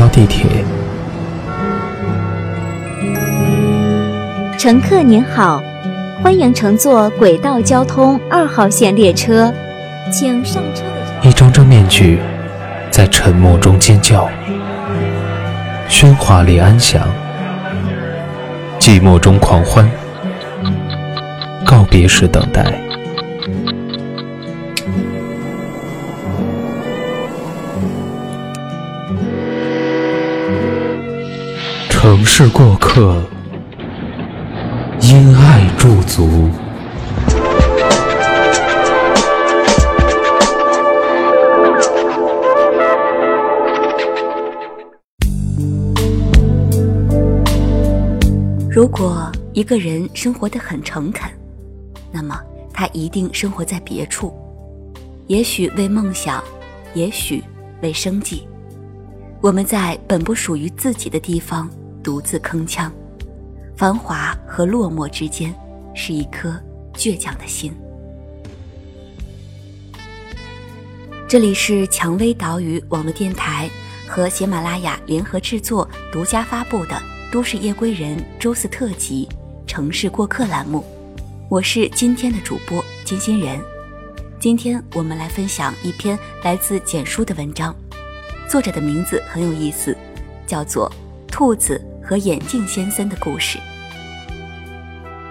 交地铁。乘客您好，欢迎乘坐轨道交通二号线列车，请上车的。一张张面具在沉默中尖叫，喧哗里安详，寂寞中狂欢，告别时等待。城市过客，因爱驻足。如果一个人生活得很诚恳，那么他一定生活在别处，也许为梦想，也许为生计。我们在本不属于自己的地方独自铿锵，繁华和落寞之间是一颗倔强的心。这里是蔷薇岛屿网络电台和喜马拉雅联合制作、独家发布的。都市夜归人周四特辑《城市过客》栏目，我是今天的主播金欣人。今天我们来分享一篇来自简书的文章，作者的名字很有意思，叫做《兔子和眼镜先生的故事》。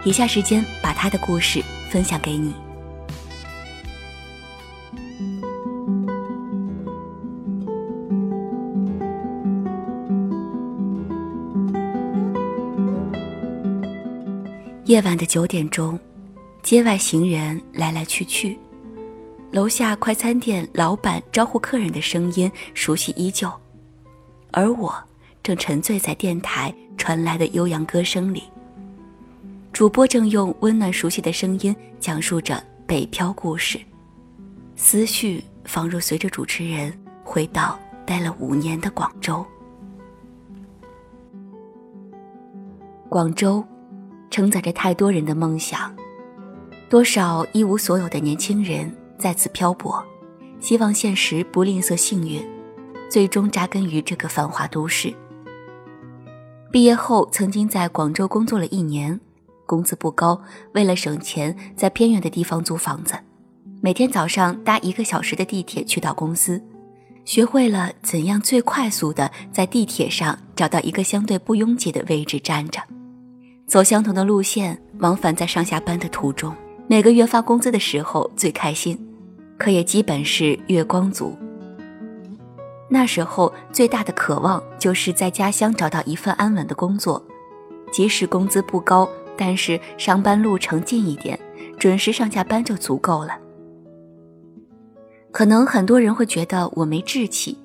以下时间把他的故事分享给你。夜晚的九点钟，街外行人来来去去，楼下快餐店老板招呼客人的声音熟悉依旧，而我正沉醉在电台传来的悠扬歌声里。主播正用温暖熟悉的声音讲述着北漂故事，思绪仿若随着主持人回到待了五年的广州。广州。承载着太多人的梦想，多少一无所有的年轻人在此漂泊，希望现实不吝啬幸运，最终扎根于这个繁华都市。毕业后，曾经在广州工作了一年，工资不高，为了省钱，在偏远的地方租房子，每天早上搭一个小时的地铁去到公司，学会了怎样最快速的在地铁上找到一个相对不拥挤的位置站着。走相同的路线，往返在上下班的途中。每个月发工资的时候最开心，可也基本是月光族。那时候最大的渴望就是在家乡找到一份安稳的工作，即使工资不高，但是上班路程近一点，准时上下班就足够了。可能很多人会觉得我没志气，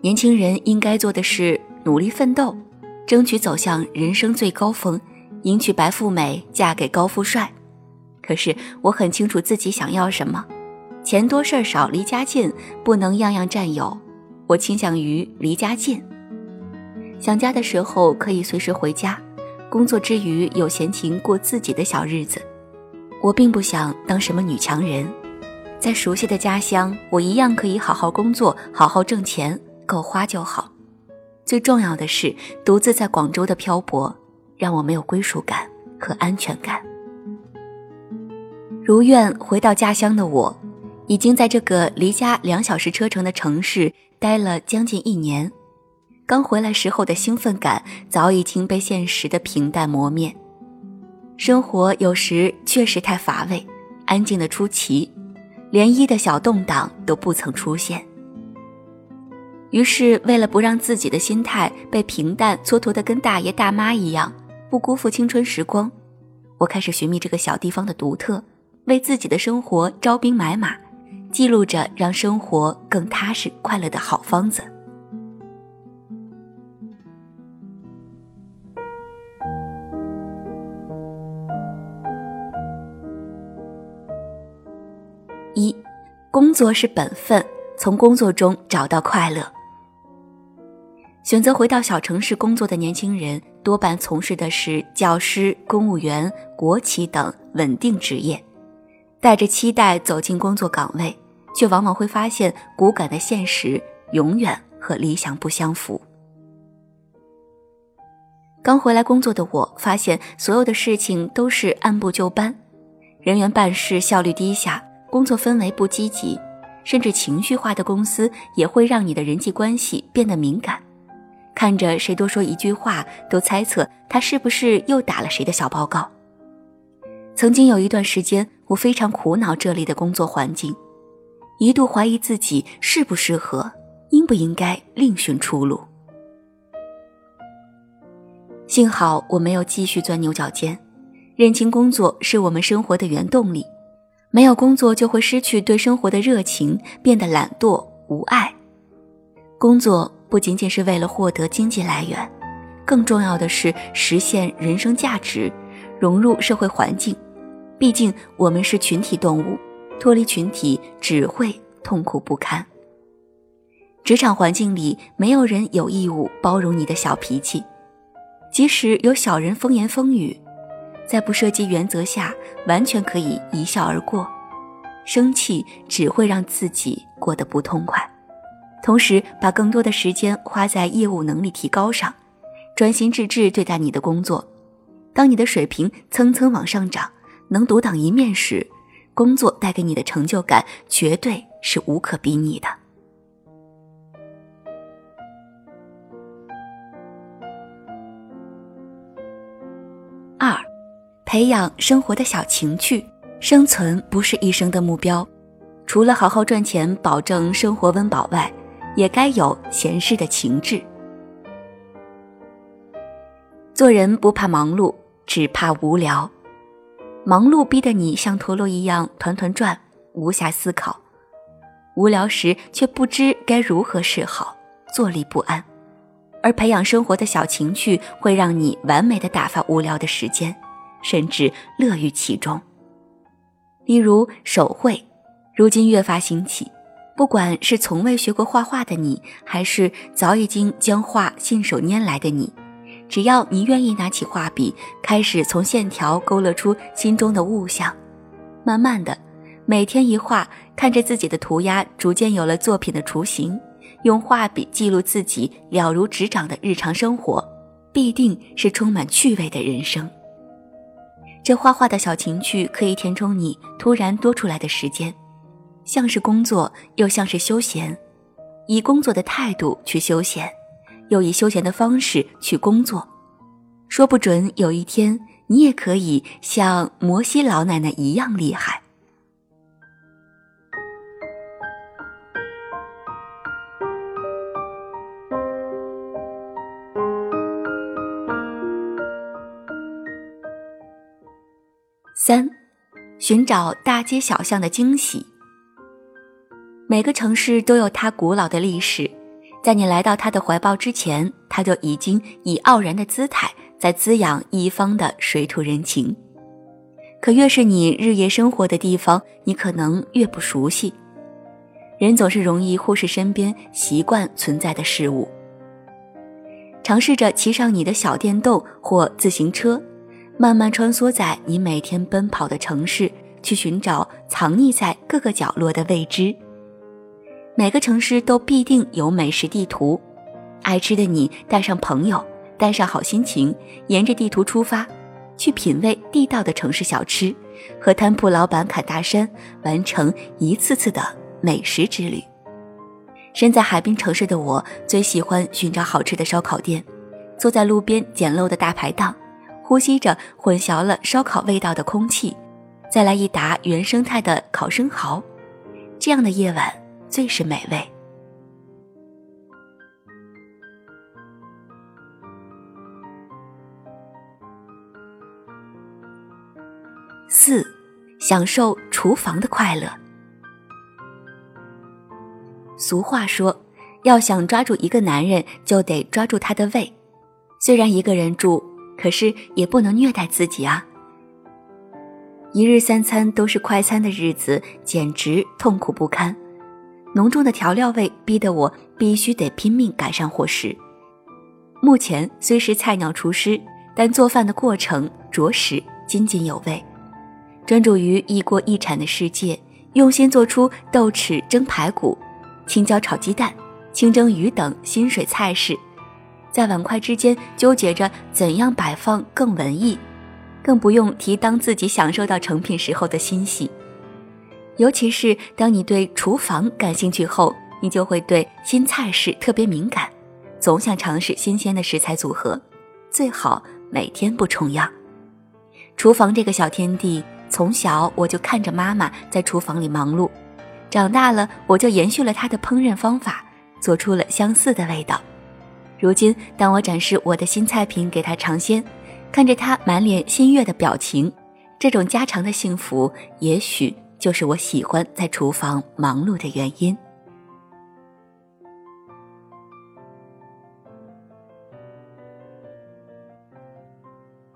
年轻人应该做的是努力奋斗，争取走向人生最高峰。迎娶白富美，嫁给高富帅。可是我很清楚自己想要什么，钱多事儿少，离家近，不能样样占有。我倾向于离家近，想家的时候可以随时回家，工作之余有闲情过自己的小日子。我并不想当什么女强人，在熟悉的家乡，我一样可以好好工作，好好挣钱，够花就好。最重要的是，独自在广州的漂泊。让我没有归属感和安全感。如愿回到家乡的我，已经在这个离家两小时车程的城市待了将近一年。刚回来时候的兴奋感早已经被现实的平淡磨灭。生活有时确实太乏味，安静的出奇，连一的小动荡都不曾出现。于是，为了不让自己的心态被平淡蹉跎的跟大爷大妈一样。不辜负青春时光，我开始寻觅这个小地方的独特，为自己的生活招兵买马，记录着让生活更踏实快乐的好方子。一，工作是本分，从工作中找到快乐。选择回到小城市工作的年轻人，多半从事的是教师、公务员、国企等稳定职业，带着期待走进工作岗位，却往往会发现骨感的现实永远和理想不相符。刚回来工作的我发现，所有的事情都是按部就班，人员办事效率低下，工作氛围不积极，甚至情绪化的公司也会让你的人际关系变得敏感。看着谁多说一句话，都猜测他是不是又打了谁的小报告。曾经有一段时间，我非常苦恼这里的工作环境，一度怀疑自己适不适合，应不应该另寻出路。幸好我没有继续钻牛角尖，认清工作是我们生活的原动力，没有工作就会失去对生活的热情，变得懒惰无爱。工作不仅仅是为了获得经济来源，更重要的是实现人生价值，融入社会环境。毕竟我们是群体动物，脱离群体只会痛苦不堪。职场环境里，没有人有义务包容你的小脾气。即使有小人风言风语，在不涉及原则下，完全可以一笑而过。生气只会让自己过得不痛快，同时把更多的时间花在业务能力提高上，专心致志对待你的工作。当你的水平蹭蹭往上涨，能独当一面时，工作带给你的成就感绝对是无可比拟的。二，培养生活的小情趣。生存不是一生的目标，除了好好赚钱、保证生活温饱外，也该有闲适的情致。做人不怕忙碌，只怕无聊。忙碌逼得你像陀螺一样团团转，无暇思考；无聊时却不知该如何是好，坐立不安。而培养生活的小情趣，会让你完美的打发无聊的时间，甚至乐于其中。例如手绘，如今越发兴起。不管是从未学过画画的你，还是早已经将画信手拈来的你，只要你愿意拿起画笔，开始从线条勾勒出心中的物象，慢慢的，每天一画，看着自己的涂鸦逐渐有了作品的雏形。用画笔记录自己了如指掌的日常生活，必定是充满趣味的人生。这画画的小情趣可以填充你突然多出来的时间，像是工作，又像是休闲。以工作的态度去休闲，又以休闲的方式去工作，说不准有一天你也可以像摩西老奶奶一样厉害。三，寻找大街小巷的惊喜。每个城市都有它古老的历史，在你来到他的怀抱之前，他就已经以傲然的姿态在滋养一方的水土人情。可越是你日夜生活的地方，你可能越不熟悉。人总是容易忽视身边习惯存在的事物。尝试着骑上你的小电动或自行车。慢慢穿梭在你每天奔跑的城市，去寻找藏匿在各个角落的未知。每个城市都必定有美食地图，爱吃的你带上朋友，带上好心情，沿着地图出发，去品味地道的城市小吃，和摊铺老板侃大山，完成一次次的美食之旅。身在海滨城市的我，最喜欢寻找好吃的烧烤店，坐在路边简陋的大排档。呼吸着混淆了烧烤味道的空气，再来一打原生态的烤生蚝，这样的夜晚最是美味。四，享受厨房的快乐。俗话说，要想抓住一个男人，就得抓住他的胃。虽然一个人住。可是也不能虐待自己啊！一日三餐都是快餐的日子，简直痛苦不堪。浓重的调料味逼得我必须得拼命改善伙食。目前虽是菜鸟厨师，但做饭的过程着实津津有味。专注于一锅一铲的世界，用心做出豆豉蒸排骨、青椒炒鸡蛋、清蒸鱼等新水菜式。在碗筷之间纠结着怎样摆放更文艺，更不用提当自己享受到成品时候的欣喜。尤其是当你对厨房感兴趣后，你就会对新菜式特别敏感，总想尝试新鲜的食材组合，最好每天不重样。厨房这个小天地，从小我就看着妈妈在厨房里忙碌，长大了我就延续了她的烹饪方法，做出了相似的味道。如今，当我展示我的新菜品给她尝鲜，看着她满脸欣悦的表情，这种家常的幸福，也许就是我喜欢在厨房忙碌的原因。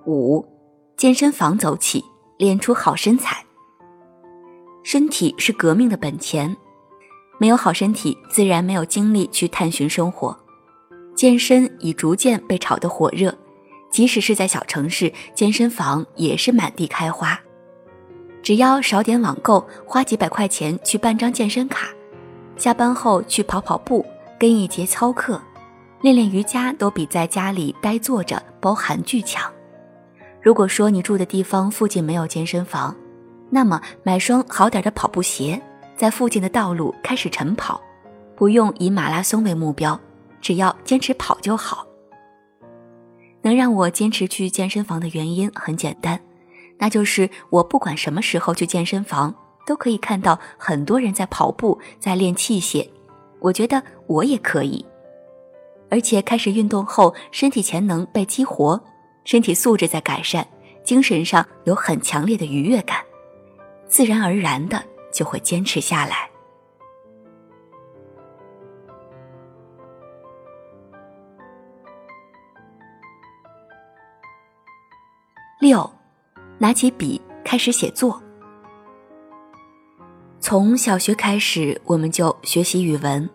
五，健身房走起，练出好身材。身体是革命的本钱，没有好身体，自然没有精力去探寻生活。健身已逐渐被炒得火热，即使是在小城市，健身房也是满地开花。只要少点网购，花几百块钱去办张健身卡，下班后去跑跑步，跟一节操课，练练瑜伽，都比在家里呆坐着包含剧强。如果说你住的地方附近没有健身房，那么买双好点的跑步鞋，在附近的道路开始晨跑，不用以马拉松为目标。只要坚持跑就好。能让我坚持去健身房的原因很简单，那就是我不管什么时候去健身房，都可以看到很多人在跑步，在练器械。我觉得我也可以，而且开始运动后，身体潜能被激活，身体素质在改善，精神上有很强烈的愉悦感，自然而然的就会坚持下来。六，拿起笔开始写作。从小学开始，我们就学习语文，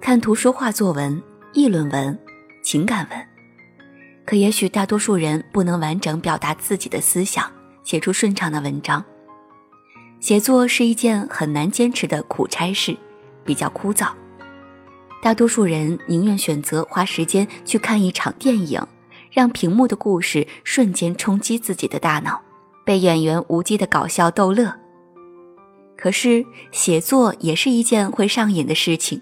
看图说话作文、议论文、情感文。可也许大多数人不能完整表达自己的思想，写出顺畅的文章。写作是一件很难坚持的苦差事，比较枯燥。大多数人宁愿选择花时间去看一场电影。让屏幕的故事瞬间冲击自己的大脑，被演员无稽的搞笑逗乐。可是写作也是一件会上瘾的事情。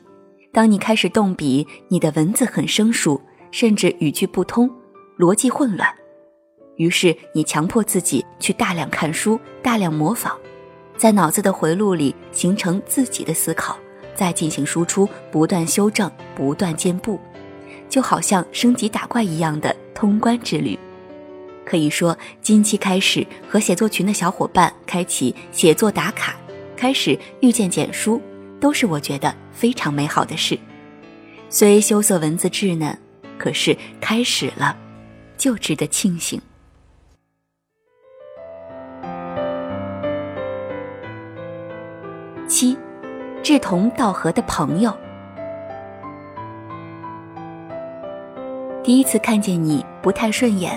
当你开始动笔，你的文字很生疏，甚至语句不通，逻辑混乱。于是你强迫自己去大量看书，大量模仿，在脑子的回路里形成自己的思考，再进行输出，不断修正，不断进步，就好像升级打怪一样的。通关之旅，可以说近期开始和写作群的小伙伴开启写作打卡，开始遇见简书，都是我觉得非常美好的事。虽羞涩文字稚嫩，可是开始了，就值得庆幸。七，志同道合的朋友。第一次看见你不太顺眼，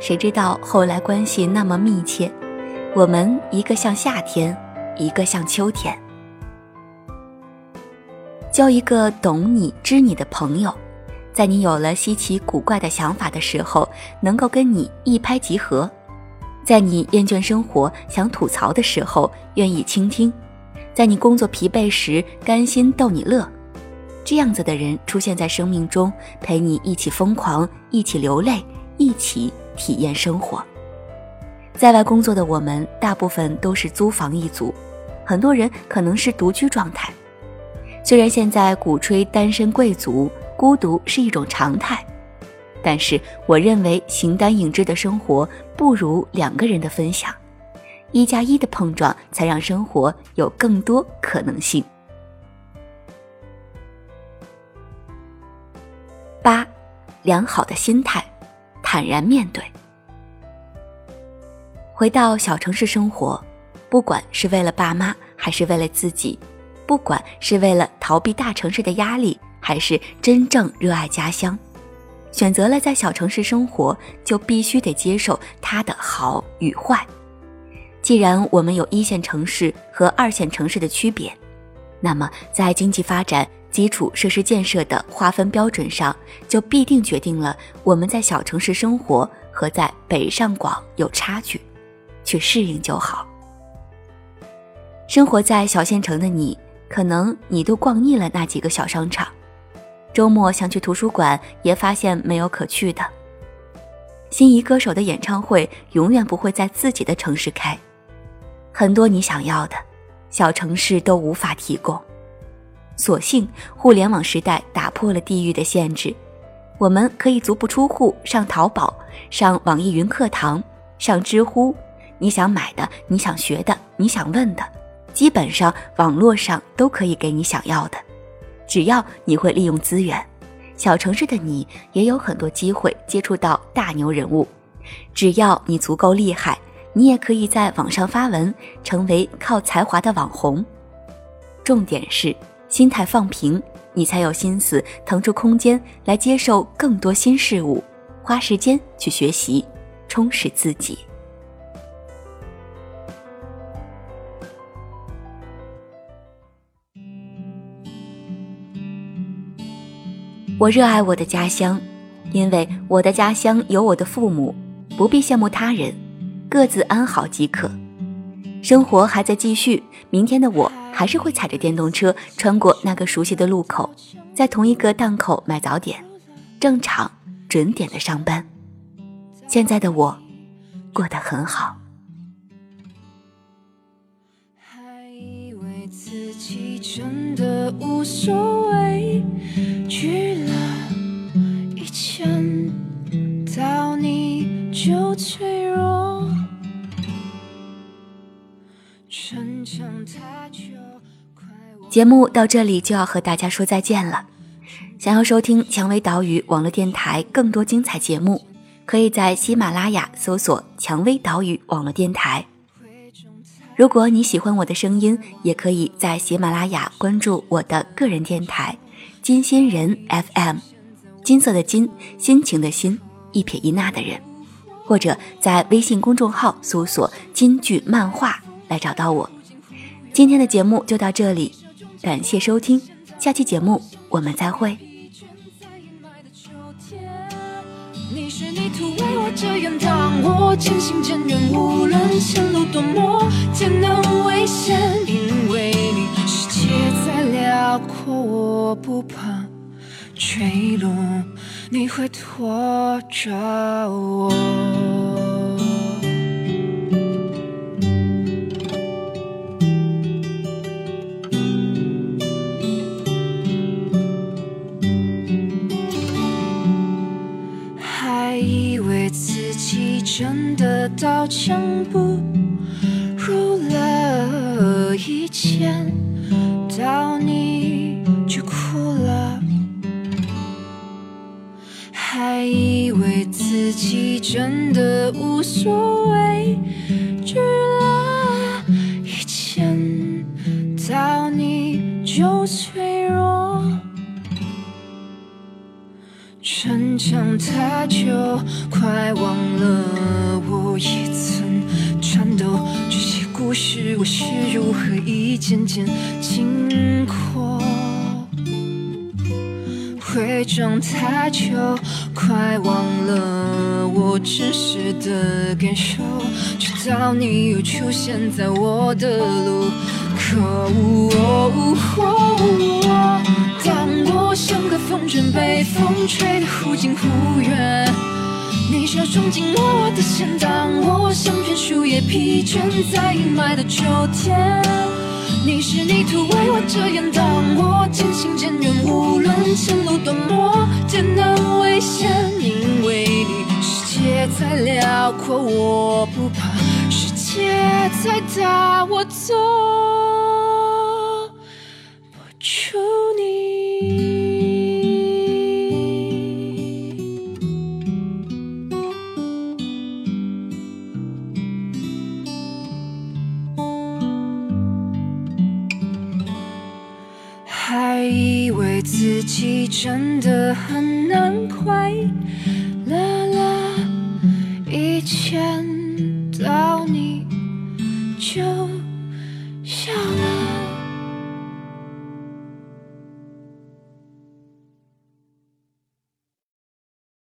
谁知道后来关系那么密切。我们一个像夏天，一个像秋天。交一个懂你、知你的朋友，在你有了稀奇古怪的想法的时候，能够跟你一拍即合；在你厌倦生活想吐槽的时候，愿意倾听；在你工作疲惫时，甘心逗你乐。这样子的人出现在生命中，陪你一起疯狂，一起流泪，一起体验生活。在外工作的我们，大部分都是租房一族，很多人可能是独居状态。虽然现在鼓吹单身贵族，孤独是一种常态，但是我认为形单影只的生活不如两个人的分享，一加一的碰撞才让生活有更多可能性。良好的心态，坦然面对。回到小城市生活，不管是为了爸妈，还是为了自己，不管是为了逃避大城市的压力，还是真正热爱家乡，选择了在小城市生活，就必须得接受它的好与坏。既然我们有一线城市和二线城市的区别，那么在经济发展。基础设施建设的划分标准上，就必定决定了我们在小城市生活和在北上广有差距，去适应就好。生活在小县城的你，可能你都逛腻了那几个小商场，周末想去图书馆，也发现没有可去的。心仪歌手的演唱会永远不会在自己的城市开，很多你想要的，小城市都无法提供。所幸，互联网时代打破了地域的限制，我们可以足不出户上淘宝、上网易云课堂、上知乎，你想买的、你想学的、你想问的，基本上网络上都可以给你想要的。只要你会利用资源，小城市的你也有很多机会接触到大牛人物。只要你足够厉害，你也可以在网上发文，成为靠才华的网红。重点是。心态放平，你才有心思腾出空间来接受更多新事物，花时间去学习，充实自己。我热爱我的家乡，因为我的家乡有我的父母，不必羡慕他人，各自安好即可。生活还在继续，明天的我。还是会踩着电动车穿过那个熟悉的路口，在同一个档口买早点，正常准点的上班。现在的我过得很好。还以为自己真的无所谓，聚了一千，到你就脆弱。节目到这里就要和大家说再见了。想要收听蔷薇岛屿网络电台更多精彩节目，可以在喜马拉雅搜索“蔷薇岛屿网络电台”。如果你喜欢我的声音，也可以在喜马拉雅关注我的个人电台“金心人 FM”，金色的金，心情的心，一撇一捺的人，或者在微信公众号搜索“金剧漫画”来找到我。今天的节目就到这里。感谢收听，下期节目我们再会。你是泥土为我遮掩，当我渐行渐远，无论前路多么艰难危险，因为你世界再辽阔，我不怕坠落，你会拖着我。真的刀枪不入了一千，到你就哭了，还以为自己真的无所谓，惧了一千，到你就脆弱，想太久，快忘了。我也曾颤抖，这些故事我是如何一件件经过？伪装太久，快忘了我真实的感受，直到你又出现在我的路口。当我像个风筝，被风吹得忽近忽远。你手中紧握我的线，当我像片树叶疲倦在阴霾的秋天。你是泥土为我遮掩，当我渐行渐远，无论前路多么艰难危险，因为你世界再辽阔我不怕，世界再大我走己